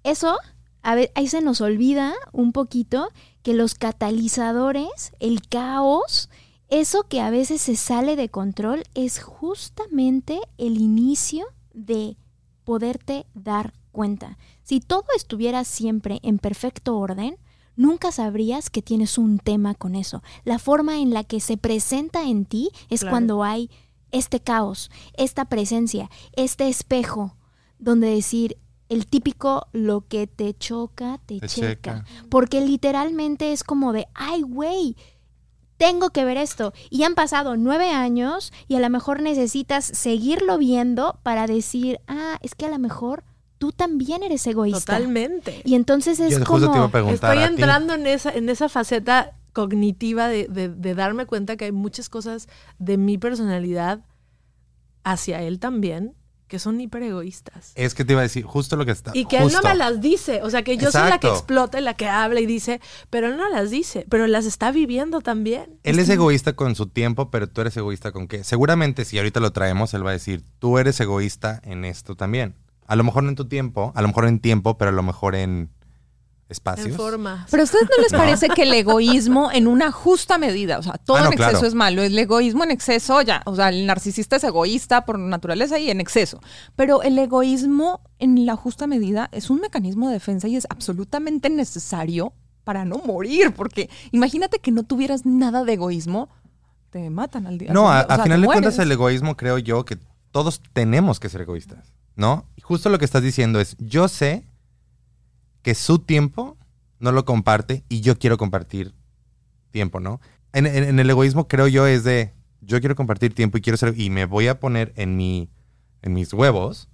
Eso, a ver, ahí se nos olvida un poquito que los catalizadores, el caos, eso que a veces se sale de control, es justamente el inicio de poderte dar cuenta. Si todo estuviera siempre en perfecto orden, nunca sabrías que tienes un tema con eso. La forma en la que se presenta en ti es Claro. cuando hay este caos, esta presencia, este espejo, donde decir el típico lo que te choca, te, Te checa. checa. Porque literalmente es como de, ay, güey, tengo que ver esto. Y han pasado nueve años y a lo mejor necesitas seguirlo viendo para decir, ah, es que a lo mejor tú también eres egoísta. Totalmente. Y entonces es Yo justo te iba como... a Estoy entrando en esa, en esa faceta cognitiva de, de- de darme cuenta que hay muchas cosas de mi personalidad hacia él también que son hiper egoístas. Es que te iba a decir justo lo que está. Y que él no me las dice. O sea, que yo soy la que explota y la que habla y dice, pero él no las dice, pero las está viviendo también. Él es egoísta con su tiempo, pero tú eres egoísta con qué. Seguramente si ahorita lo traemos, él va a decir, tú eres egoísta en esto también. A lo mejor no en tu tiempo, a lo mejor en tiempo, pero a lo mejor en espacios. En forma. Pero a ustedes no les No. parece que el egoísmo en una justa medida, o sea, todo Ah, no, en exceso claro. es malo, el egoísmo en exceso ya, o sea, el narcisista es egoísta por naturaleza y en exceso, pero el egoísmo en la justa medida es un mecanismo de defensa y es absolutamente necesario para no morir, porque imagínate que no tuvieras nada de egoísmo, te matan al día. No, a, o sea, a final de cuentas el egoísmo creo yo que todos tenemos que ser egoístas, ¿no? Y justo lo que estás diciendo es, yo sé que su tiempo no lo comparte y yo quiero compartir tiempo, ¿no? En, el egoísmo creo yo es de, yo quiero compartir tiempo y quiero ser, y me voy a poner en mi, en mis huevos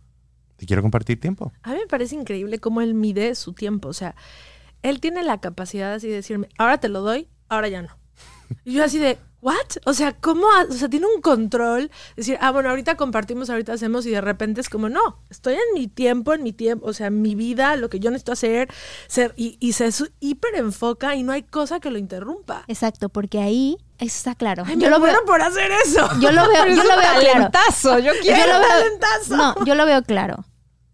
y quiero compartir tiempo. A mí me parece increíble cómo él mide su tiempo. O sea, él tiene la capacidad así de decirme, ahora te lo doy, ahora ya no. Y yo así de, ¿what? O sea, ¿cómo? O sea, tiene un control. Decir, ah, bueno, ahorita compartimos, ahorita hacemos y de repente es como, no, estoy en mi tiempo, en mi tiempo, o sea, mi vida, lo que yo necesito hacer, ser, y, y se su- hiper enfoca y no hay cosa que lo interrumpa. Exacto, porque ahí está claro. Ay, yo me lo veo, por hacer eso. yo lo veo, yo lo veo claro. yo quiero. Yo lo veo- talentazo. No, yo lo veo claro.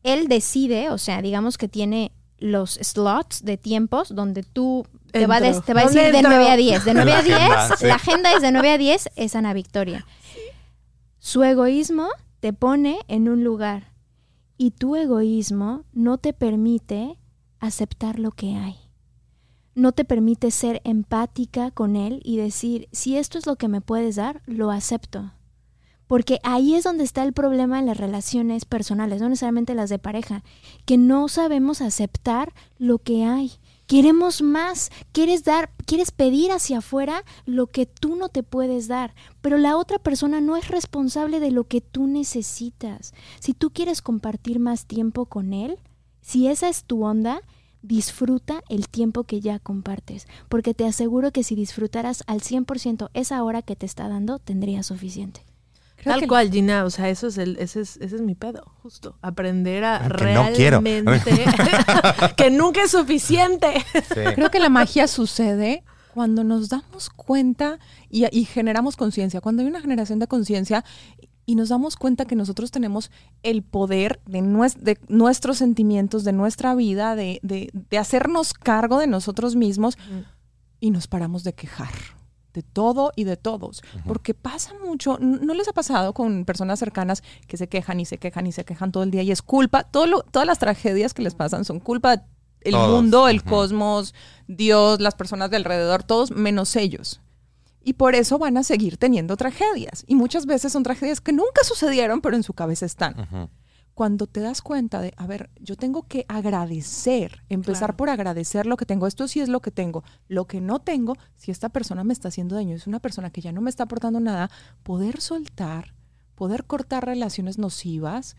Él decide, o sea, digamos que tiene los slots de tiempos donde tú te va, a Entro. des- te va a decir ¿Dónde de entro? 9 a 10. De 9 La a 10, agenda, sí. la agenda es de 9 a 10, es Ana Victoria. Su egoísmo te pone en un lugar y tu egoísmo no te permite aceptar lo que hay. No te permite ser empática con él y decir, si esto es lo que me puedes dar, lo acepto. Porque ahí es donde está el problema en las relaciones personales, no necesariamente las de pareja, que no sabemos aceptar lo que hay. Queremos más, quieres dar, quieres pedir hacia afuera lo que tú no te puedes dar, pero la otra persona no es responsable de lo que tú necesitas. Si tú quieres compartir más tiempo con él, si esa es tu onda, disfruta el tiempo que ya compartes, porque te aseguro que si disfrutaras al 100% esa hora que te está dando, tendrías suficiente. Tal que- cual, Gina, o sea, eso es el, ese es, ese es mi pedo, justo. Aprender a Que no quiero. realmente que nunca es suficiente. Creo que la magia sucede cuando nos damos cuenta y, y generamos conciencia, cuando hay una generación de conciencia y nos damos cuenta que nosotros tenemos el poder de, nues- de nuestros sentimientos, de nuestra vida, de, de- de hacernos cargo de nosotros mismos y nos paramos de quejar de todo y de todos. Porque pasa mucho, ¿no les ha pasado con personas cercanas que se quejan y se quejan y se quejan todo el día y es culpa? Todo lo- todas las tragedias que les pasan son culpa el Todos. mundo, el cosmos, Dios, las personas de alrededor, todos menos ellos. Y por eso van a seguir teniendo tragedias. Y muchas veces son tragedias que nunca sucedieron, pero en su cabeza están. Cuando te das cuenta de, a ver, yo tengo que agradecer, empezar Claro. por agradecer lo que tengo. Esto sí es lo que tengo. Lo que no tengo, si esta persona me está haciendo daño, es una persona que ya no me está aportando nada, poder soltar, poder cortar relaciones nocivas,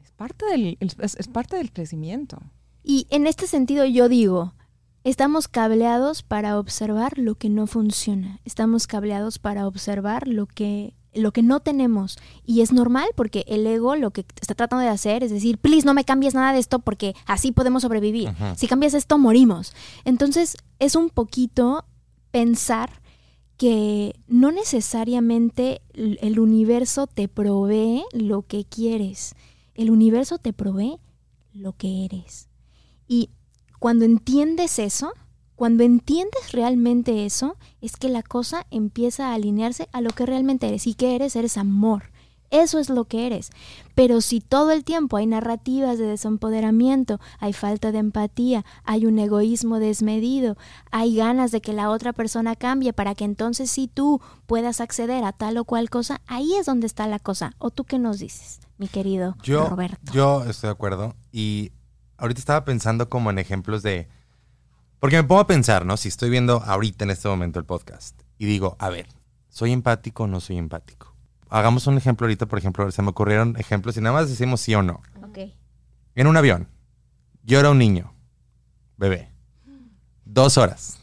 es parte del, es- es parte del crecimiento. Y en este sentido yo digo, estamos cableados para observar lo que no funciona, estamos cableados para observar lo que lo que no tenemos y es normal porque el ego lo que está tratando de hacer es decir, please no me cambies nada de esto porque así podemos sobrevivir. Si cambias esto morimos. Entonces, es un poquito pensar que no necesariamente el universo te provee lo que quieres. El universo te provee lo que eres. Y cuando entiendes eso, cuando entiendes realmente eso, es que la cosa empieza a alinearse a lo que realmente eres. ¿Y qué eres? Eres amor. Eso es lo que eres. Pero si todo el tiempo hay narrativas de desempoderamiento, hay falta de empatía, hay un egoísmo desmedido, hay ganas de que la otra persona cambie para que entonces sí tú puedas acceder a tal o cual cosa, ahí es donde está la cosa. ¿O tú qué nos dices, mi querido Yo, Roberto? yo estoy de acuerdo. Y ahorita estaba pensando como en ejemplos de. Porque me pongo a pensar, ¿no? Si estoy viendo ahorita en este momento el podcast y digo, a ver, ¿soy empático o no soy empático? Hagamos un ejemplo ahorita, por ejemplo, se me ocurrieron ejemplos y nada más decimos sí o no. Ok. En un avión, yo era un niño, bebé, dos horas.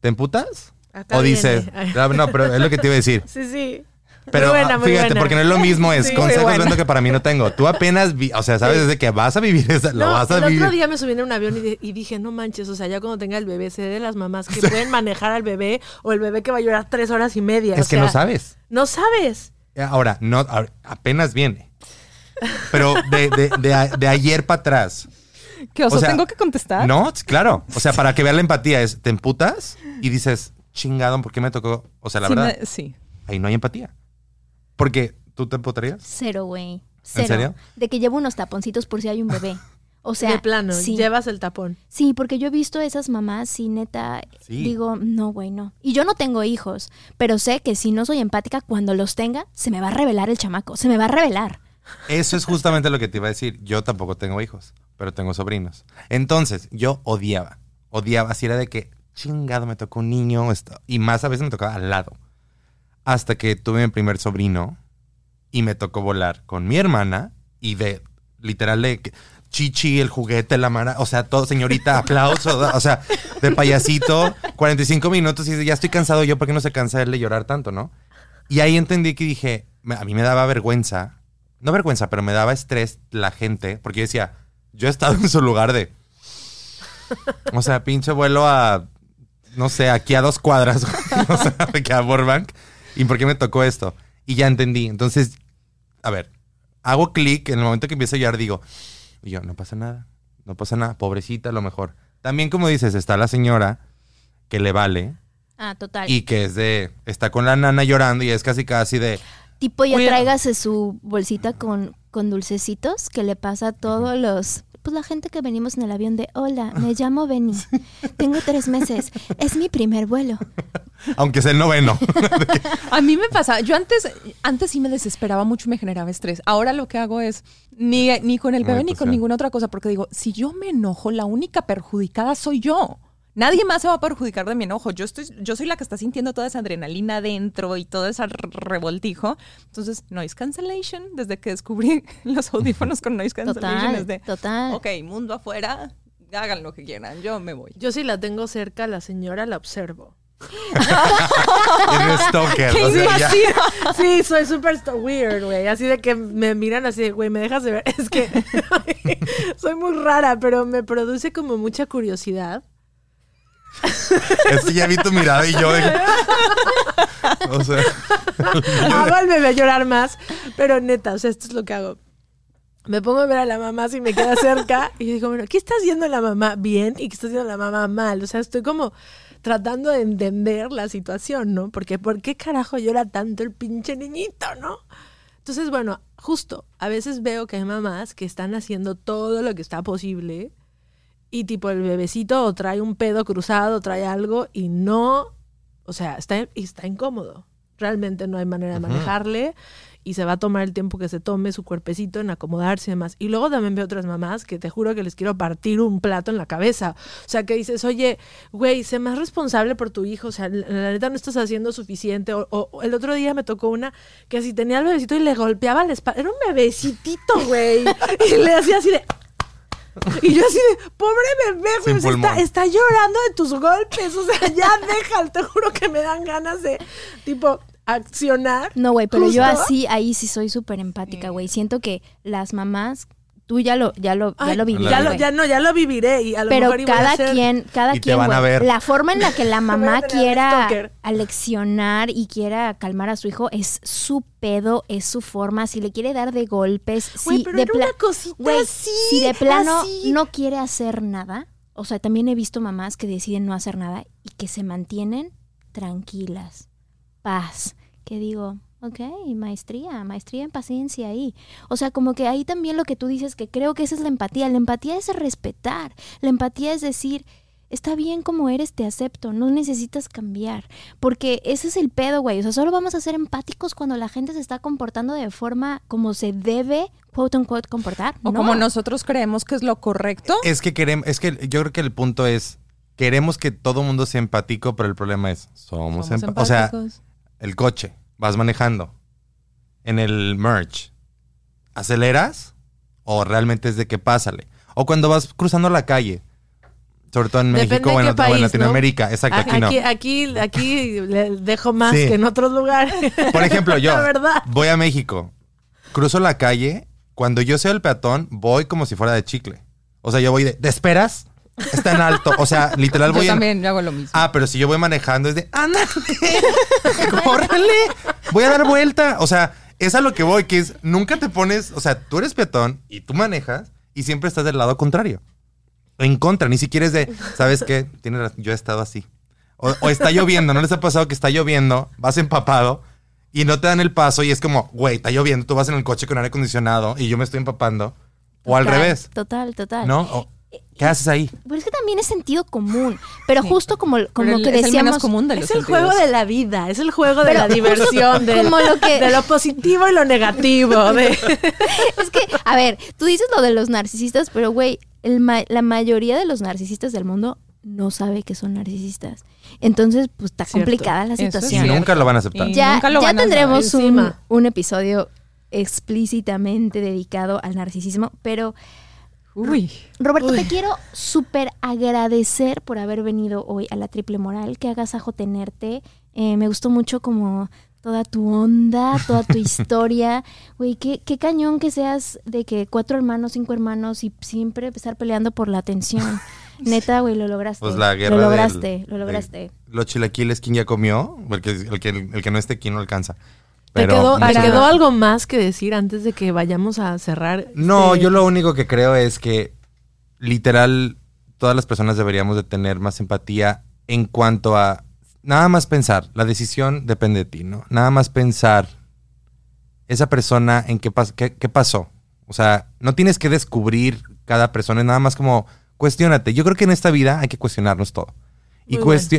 ¿Te emputas? Acá o viene. dices, Ah, no, pero es lo que te iba a decir. Sí, sí. Pero Muy buena, ah, muy fíjate, buena. porque no es lo mismo, es Sí, consejos vendo que para mí no tengo. Tú apenas, vi- o sea, sabes desde que vas a vivir esa, lo vas a el vivir. otro día me subí en un avión y, di- y dije, no manches, o sea, ya cuando tenga el bebé, sé de las mamás que pueden manejar al bebé o el bebé que va a llorar tres horas y media. es o que sea, no sabes. No sabes. Ahora, no, apenas viene. Pero de, de, de a- ayer para atrás. ¿Qué oso O sea, tengo que contestar? No, claro. O sea, para que vean la empatía es, te emputas y dices, chingado, ¿por qué me tocó? O sea, la Sí, verdad, me- sí. ahí no hay empatía. Porque tú te emputarías. Cero, güey. Cero. serio? De que llevo unos taponcitos por si hay un bebé. O sea, de plano, sí. llevas el tapón. Sí, porque yo he visto esas mamás y neta Sí. digo, no, güey, no. Y yo no tengo hijos, pero sé que si no soy empática, cuando los tenga, se me va a revelar el chamaco, se me va a revelar. Eso es justamente lo que te iba a decir. Yo tampoco tengo hijos, pero tengo sobrinos. Entonces, yo odiaba. Odiaba. Así era de que, chingado, me tocó un niño. esto- Y más a veces me tocaba al lado. Hasta que tuve mi primer sobrino y me tocó volar con mi hermana y de, literal, de chichi, el juguete, la mara, o sea, todo, señorita, aplauso, o sea, de payasito, 45 minutos y dice, ya estoy cansado yo, ¿por qué no se cansa él de llorar tanto, no? Y ahí entendí que dije, a mí me daba vergüenza, no vergüenza, pero me daba estrés la gente, porque yo decía, yo he estado en su lugar de, o sea, pinche vuelo a, no sé, aquí a dos cuadras, o sea, que a Burbank, ¿y por qué me tocó esto? Y ya entendí, entonces, a ver, hago clic, en el momento que empiezo a llorar digo, y yo, no pasa nada, no pasa nada, pobrecita a lo mejor. También como dices, está la señora que le vale, Ah, total. y que es de, está con la nana llorando y es casi casi de, Tipo, ya Oye. tráigase su bolsita con, con dulcecitos que le pasa a todos los. Pues la gente que venimos en el avión de hola, me llamo Benny. Tengo tres meses. Es mi primer vuelo. Aunque sea el noveno. A mí me pasa, yo antes, antes sí me desesperaba mucho y me generaba estrés. Ahora lo que hago es ni, ni con el bebé Ay, ni con sí. ninguna otra cosa, porque digo, si yo me enojo, la única perjudicada soy yo. Nadie más se va a perjudicar de mi enojo. Yo estoy, yo soy la que está sintiendo toda esa adrenalina adentro y todo ese re- revoltijo. Entonces, noise cancellation, desde que descubrí los audífonos con noise cancellation, Total, es de, total. ok, mundo afuera, hagan lo que quieran, yo me voy. Yo sí la tengo cerca, la señora la observo. Eres stalker. o sea, ya- Sí, soy súper weird, güey. Así de que me miran así, de, güey, me dejas de ver. Es que soy muy rara, pero me produce como mucha curiosidad. Es que ya vi tu mirada y yo de... O sea, Hago al bebé llorar más, pero neta, o sea, esto es lo que hago. Me pongo a ver a la mamá si me queda cerca y digo, bueno, ¿qué está haciendo la mamá bien y qué está haciendo la mamá mal? O sea, estoy como tratando de entender la situación, ¿no? Porque ¿por qué carajo llora tanto el pinche niñito, no? Entonces, bueno, justo, a veces veo que hay mamás que están haciendo todo lo que está posible y tipo el bebecito o trae un pedo cruzado, trae algo y no, o sea, está, está incómodo. Realmente no hay manera de manejarle y se va a tomar el tiempo que se tome su cuerpecito en acomodarse y demás. Y luego también veo otras mamás que te juro que les quiero partir un plato en la cabeza. O sea, que dices, oye, güey, sé más responsable por tu hijo. O sea, la, la neta no estás haciendo suficiente. O, o- o el otro día me tocó una que así tenía al bebecito y le golpeaba la espalda. Era un bebecitito, güey. y le hacía así de... Y yo así de, pobre bebé, güey, o sea, está, está llorando de tus golpes. O sea, ya déjalo. Te juro que me dan ganas de, tipo, accionar. No, güey, pero yo así, ahí sí soy súper empática, güey. Siento que las mamás, tú ya lo, ya lo, ya Ay, lo viviste, ya, lo, güey. ya no, ya lo viviré. Y a lo Pero mejor y voy a cada hacer- quien, cada Y quien, van a ver. la forma en la que la mamá quiera aleccionar y quiera calmar a su hijo es su pedo, es su forma. Si le quiere dar de golpes, si pero de una cosita así, si de plano así. no quiere hacer nada, o sea, también he visto mamás que deciden no hacer nada y que se mantienen tranquilas, paz, que digo, ok, maestría, maestría en paciencia ahí. O sea, como que ahí también lo que tú dices, que creo que esa es la empatía. La empatía es respetar, la empatía es decir, está bien como eres, te acepto, no necesitas cambiar. Porque ese es el pedo, güey. O sea, solo vamos a ser empáticos cuando la gente se está comportando de forma como se debe, quote unquote, comportar. O No. como nosotros creemos que es lo correcto. es que queremos, es que yo creo que el punto es, queremos que todo mundo sea empático, pero el problema es, somos, Somos empa- O sea, empáticos. el coche, vas manejando, en el merch, ¿aceleras? ¿O realmente es de que pásale? O cuando vas cruzando la calle, sobre todo en Depende México o en, qué Lat- o en país, ¿no? Latinoamérica, exacto, aquí, no. Aquí, aquí, aquí le dejo más Sí. que en otros lugares. Por ejemplo, yo voy a México, cruzo la calle, cuando yo soy el peatón, voy como si fuera de chicle. O sea, yo voy de, ¿te esperas? Está en alto. O sea, literal Yo voy en... también yo hago lo mismo. Ah, pero si yo voy manejando es de, ándale, córrele, voy a dar vuelta. O sea, es a lo que voy, que es, nunca te pones, o sea, tú eres peatón y tú manejas y siempre estás del lado contrario. En contra, ni siquiera es de, ¿sabes qué? Tienes razón, yo he estado así. O, o está lloviendo, ¿no les ha pasado que está lloviendo, vas empapado y no te dan el paso y es como, güey, está lloviendo, tú vas en el coche con aire acondicionado y yo me estoy empapando? O al revés, Total, total. ¿no? O, ¿Qué haces ahí? Pero es que también es sentido común. Pero justo como, como Pero el- que es el decíamos. menos común de los Es el sentidos. juego de la vida, es el juego de Pero la diversión, del- como lo que- de lo positivo y lo negativo. De... Es que, a ver, tú dices lo de los narcisistas, pero güey, ma- la mayoría de los narcisistas del mundo no sabe que son narcisistas. Entonces, pues está Cierto. complicada la es situación. nunca lo van a aceptar. Y ya nunca lo ya van a tendremos un, un episodio explícitamente dedicado al narcisismo, pero Uy. Roberto, Uy. te quiero súper agradecer por haber venido hoy a la Triple Moral. Qué agasajo tenerte. Eh, me gustó mucho como toda tu onda, toda tu historia. Güey, qué, qué cañón que seas de que cuatro hermanos, cinco hermanos y siempre estar peleando por la atención. Neta, güey, lo lograste. Pues la guerra Lo del- lograste, lo de- lograste. Los chilaquiles, ¿quién ya comió? Porque el que, el que no esté aquí no alcanza. ¿Te quedó, te algo más que decir antes de que vayamos a cerrar? No, este- yo lo único que creo es que literal todas las personas deberíamos de tener más empatía en cuanto a nada más pensar, la decisión depende de ti, ¿no? Nada más pensar esa persona en qué, pas- qué, qué pasó. O sea, no tienes que descubrir cada persona, es nada más como cuestionate. Yo creo que en esta vida hay que cuestionarnos todo.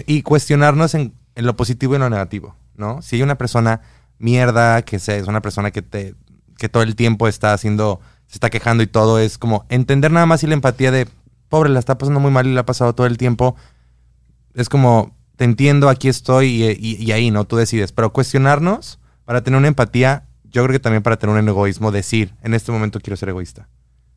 Y cuestionarnos en, en lo positivo y en lo negativo, ¿no? Si hay una persona mierda, que sea, es una persona que te que todo el tiempo está haciendo, se está quejando y todo, es como entender nada más y la empatía de, pobre, la está pasando muy mal y la ha pasado todo el tiempo. Es como, te entiendo, aquí estoy y, y- y ahí, ¿no? Tú decides. Pero cuestionarnos para tener una empatía, yo creo que también para tener un egoísmo, decir, en este momento quiero ser egoísta.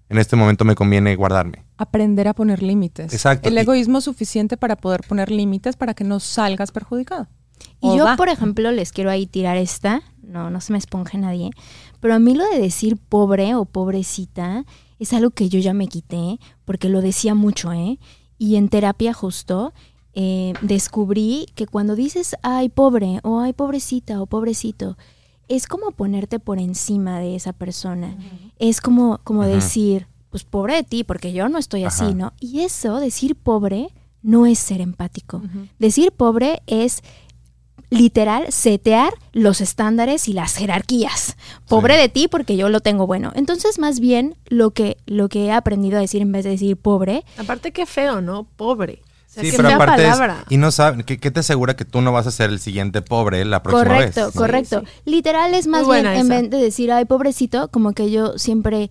En este momento me conviene guardarme. Aprender a poner límites. Exacto. El Y- egoísmo suficiente para poder poner límites para que no salgas perjudicado. Y O yo, por ejemplo, les quiero ahí tirar esta, no, no se me esponje nadie, pero a mí lo de decir pobre o pobrecita es algo que yo ya me quité, porque lo decía mucho, ¿eh? Y en terapia justo eh, descubrí que cuando dices, ay, pobre, o ay, pobrecita, o pobrecito, es como ponerte por encima de esa persona. Es como, como decir, pues pobre de ti, porque yo no estoy así. ¿no? Y eso, decir pobre, no es ser empático. Decir pobre es literal setear los estándares y las jerarquías. Pobre Sí. de ti porque yo lo tengo bueno. Entonces, más bien lo que lo que he aprendido a decir en vez de decir pobre, Aparte, qué feo, ¿no? Pobre. O sea, Sí, pero aparte es- palabra. y no sabe, ¿qué, qué te asegura que tú no vas a ser el siguiente pobre la próxima correcto, vez? ¿no? correcto. Literal es más bien en vez de decir ay pobrecito, como que yo siempre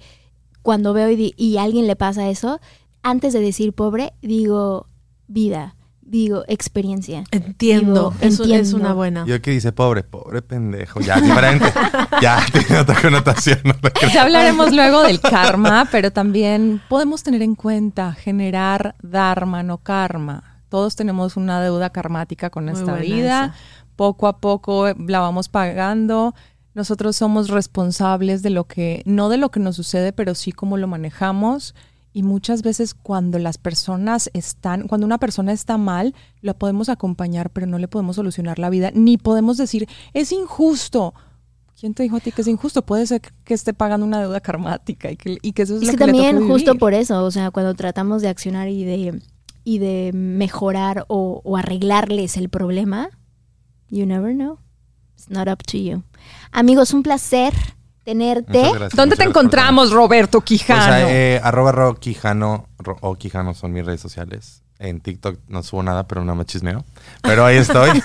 cuando veo y, y a alguien le pasa eso, antes de decir pobre digo vida, digo experiencia. Entiendo. Digo, Eso es entiendo. una buena. Yo que dice pobre, pobre pendejo. Ya, diferente. ya, tiene otra connotación. ¿no? Ya hablaremos luego del karma, pero también podemos tener en cuenta generar dharma, no karma. Todos tenemos una deuda karmática con buena vida. esa. Poco a poco la vamos pagando. Nosotros somos responsables de lo que, no de lo que nos sucede, pero sí cómo lo manejamos. Y muchas veces cuando las personas están, cuando una persona está mal, la podemos acompañar, pero no le podemos solucionar la vida, ni podemos decir, es injusto. ¿Quién te dijo a ti que es injusto? Puede ser que esté pagando una deuda karmática y que, y que eso es, Es lo que que, le también toca justo por eso, o sea, cuando tratamos de accionar y de, y de mejorar o, o arreglarles el problema, you never know. It's not up to you. Amigos, un placer tenerte. Muchas gracias, ¿Dónde muchas te encontramos, Roberto todo. Pues, Quijano? eh, arroba ro Quijano ro- o Quijano son mis redes sociales. En TikTok no subo nada, pero no me chismeo. Pero ahí estoy.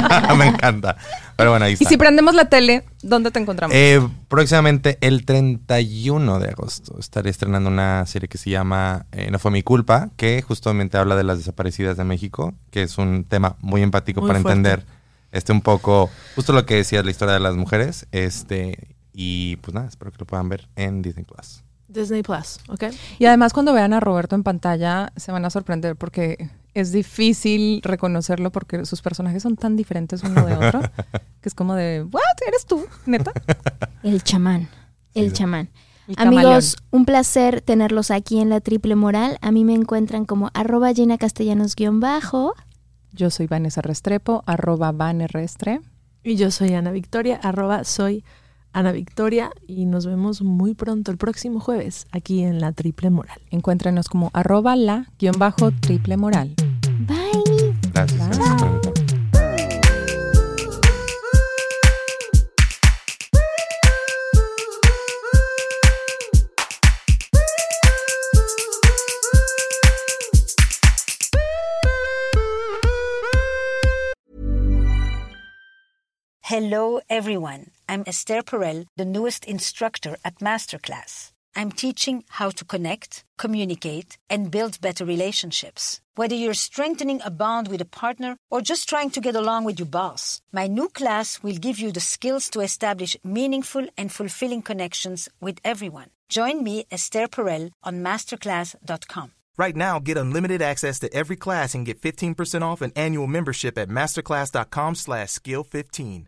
me encanta. Pero bueno, ahí y está. si prendemos la tele, ¿dónde te encontramos? Eh, próximamente el 31 de agosto estaré estrenando una serie que se llama eh, No fue mi culpa, que justamente habla de las desaparecidas de México, que es un tema muy empático Muy para fuerte. entender este un poco justo lo que decías la historia de las mujeres, este y pues nada, espero que lo puedan ver en Disney Plus. Disney Plus, ¿ok? Y además cuando vean a Roberto en pantalla se van a sorprender porque es difícil reconocerlo porque sus personajes son tan diferentes uno de otro que es como de, ¿what? ¿Eres tú? ¿Neta? El chamán. El Sí. chamán. El Amigos, un placer tenerlos aquí en la Triple Moral. A mí me encuentran como arroba Gina Castellanos guion bajo. Yo soy Vanessa Restrepo, arroba vanerrestre. Y yo soy Ana Victoria, arroba soy Ana Victoria. Y nos vemos muy pronto el próximo jueves aquí en la Triple Moral. Encuéntrenos como arroba la guion bajo triple moral. Bye. Gracias. Bye. Hello, everyone. I'm Esther Perel, the newest instructor at Masterclass. I'm teaching how to connect, communicate, and build better relationships. Whether you're strengthening a bond with a partner or just trying to get along with your boss, my new class will give you the skills to establish meaningful and fulfilling connections with everyone. Join me, Esther Perel, on masterclass.com. Right now, get unlimited access to every class and get 15% off an annual membership at masterclass.com slash skill 15.